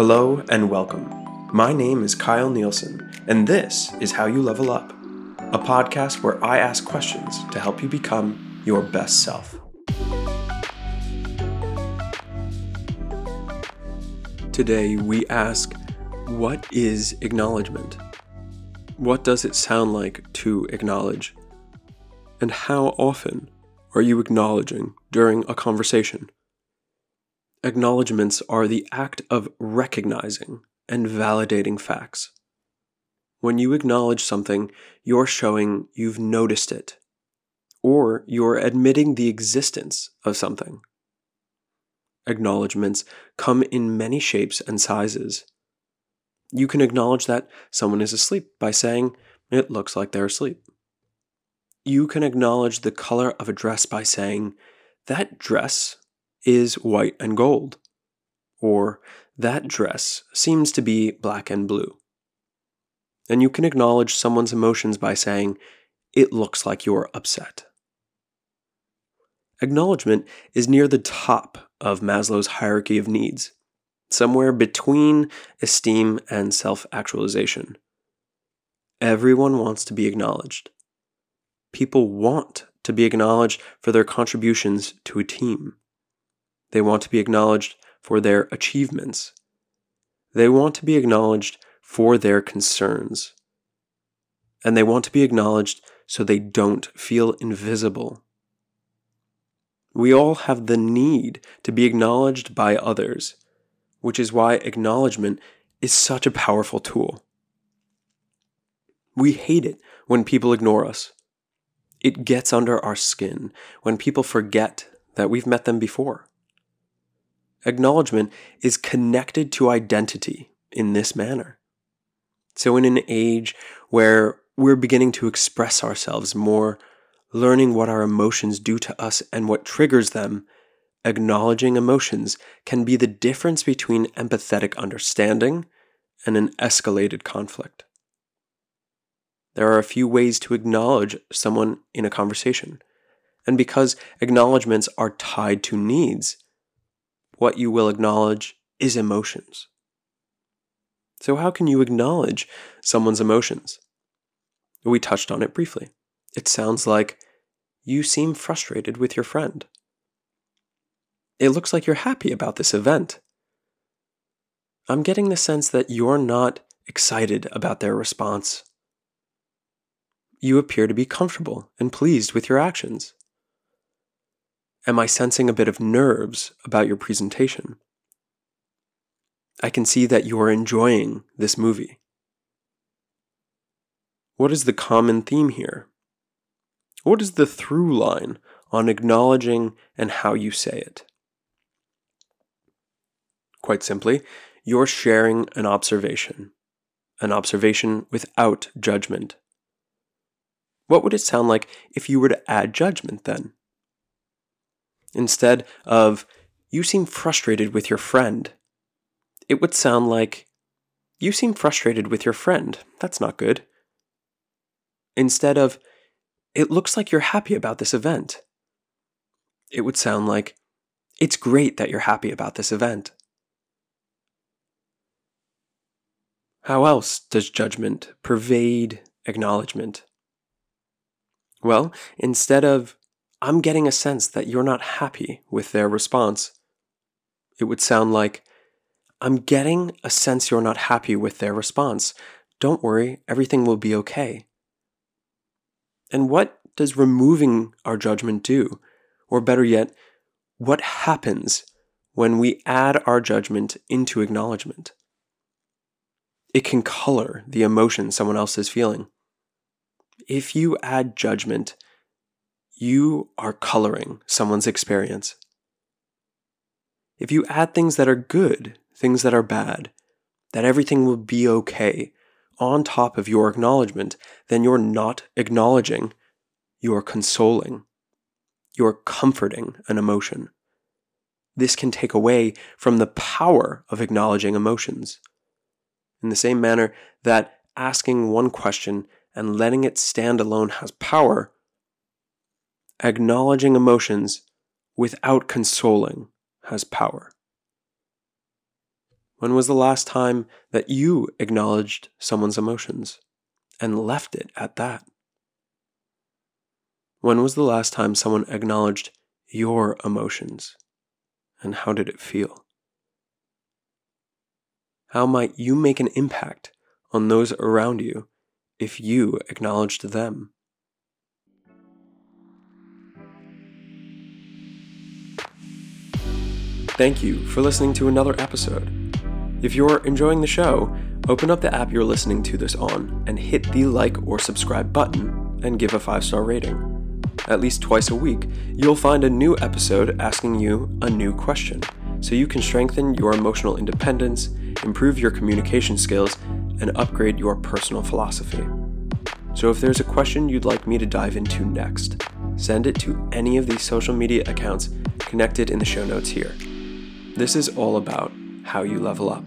Hello and welcome. My name is Kyle Nielsen, and this is How You Level Up, a podcast where I ask questions to help you become your best self. Today, we ask What is acknowledgement? What does it sound like to acknowledge? And how often are you acknowledging during a conversation? Acknowledgements are the act of recognizing and validating facts. When you acknowledge something, you're showing you've noticed it, or you're admitting the existence of something. Acknowledgements come in many shapes and sizes. You can acknowledge that someone is asleep by saying, It looks like they're asleep. You can acknowledge the color of a dress by saying, That dress is white and gold. Or, That mm. dress seems to be black and blue. And you can acknowledge someone's emotions by saying, It looks like you're upset. Acknowledgement is near the top of Maslow's hierarchy of needs somewhere between esteem and self actualization. Everyone wants to be acknowledged. People want to be acknowledged for their contributions to a team. They want to be acknowledged for their achievements. They want to be acknowledged for their concerns. And they want to be acknowledged so they don't feel invisible. We all have the need to be acknowledged by others which is why acknowledgement is such a powerful tool. We hate it when people ignore us. It gets under our skin when people forget that we've met them before. Acknowledgement is connected to identity in this manner. So, in an age where we're beginning to express ourselves more, learning what our emotions do to us and what triggers them, acknowledging emotions can be the difference between empathetic understanding and an escalated conflict. There are a few ways to acknowledge someone in a conversation, and because acknowledgments are tied to needs, what you will acknowledge is emotions. So, how can you acknowledge someone's emotions? We touched on it briefly. It sounds like you seem frustrated with your friend. It looks like you're happy about this event. I'm getting the sense that you're not excited about their response. You appear to be comfortable and pleased with your actions. Am I sensing a bit of nerves about your presentation? I can see that you are enjoying this movie. What is the common theme here? What is the through line on acknowledging and how you say it? Quite simply, you're sharing an observation, an observation without judgment. What would it sound like if you were to add judgment then? Instead of, you seem frustrated with your friend, it would sound like, you seem frustrated with your friend. That's not good. Instead of, it looks like you're happy about this event, it would sound like, it's great that you're happy about this event. How else does judgment pervade acknowledgement? Well, instead of, I'm getting a sense that you're not happy with their response, it would sound like, I'm getting a sense you're not happy with their response. Don't worry, everything will be okay. And what does removing our judgment do? Or better yet, what happens when we add our judgment into acknowledgement? it can color the emotion someone else is feeling. If you add judgment, you are coloring someone's experience. If you add things that are good, things that are bad, that everything will be okay on top of your acknowledgement, then you're not acknowledging, you're consoling, you're comforting an emotion. This can take away from the power of acknowledging emotions in the same manner that asking one question and letting it stand alone has power, acknowledging emotions without consoling has power. When was the last time that you acknowledged someone's emotions and left it at that? When was the last time someone acknowledged your emotions and how did it feel? How might you make an impact on those around you if you acknowledged them? Thank you for listening to another episode. If you're enjoying the show, open up the app you're listening to this on and hit the like or subscribe button and give a five star rating. At least twice a week, you'll find a new episode asking you a new question so you can strengthen your emotional independence, improve your communication skills, and upgrade your personal philosophy. So if there's a question you'd like me to dive into next, send it to any of these social media accounts connected in the show notes here. This is all about how you level up.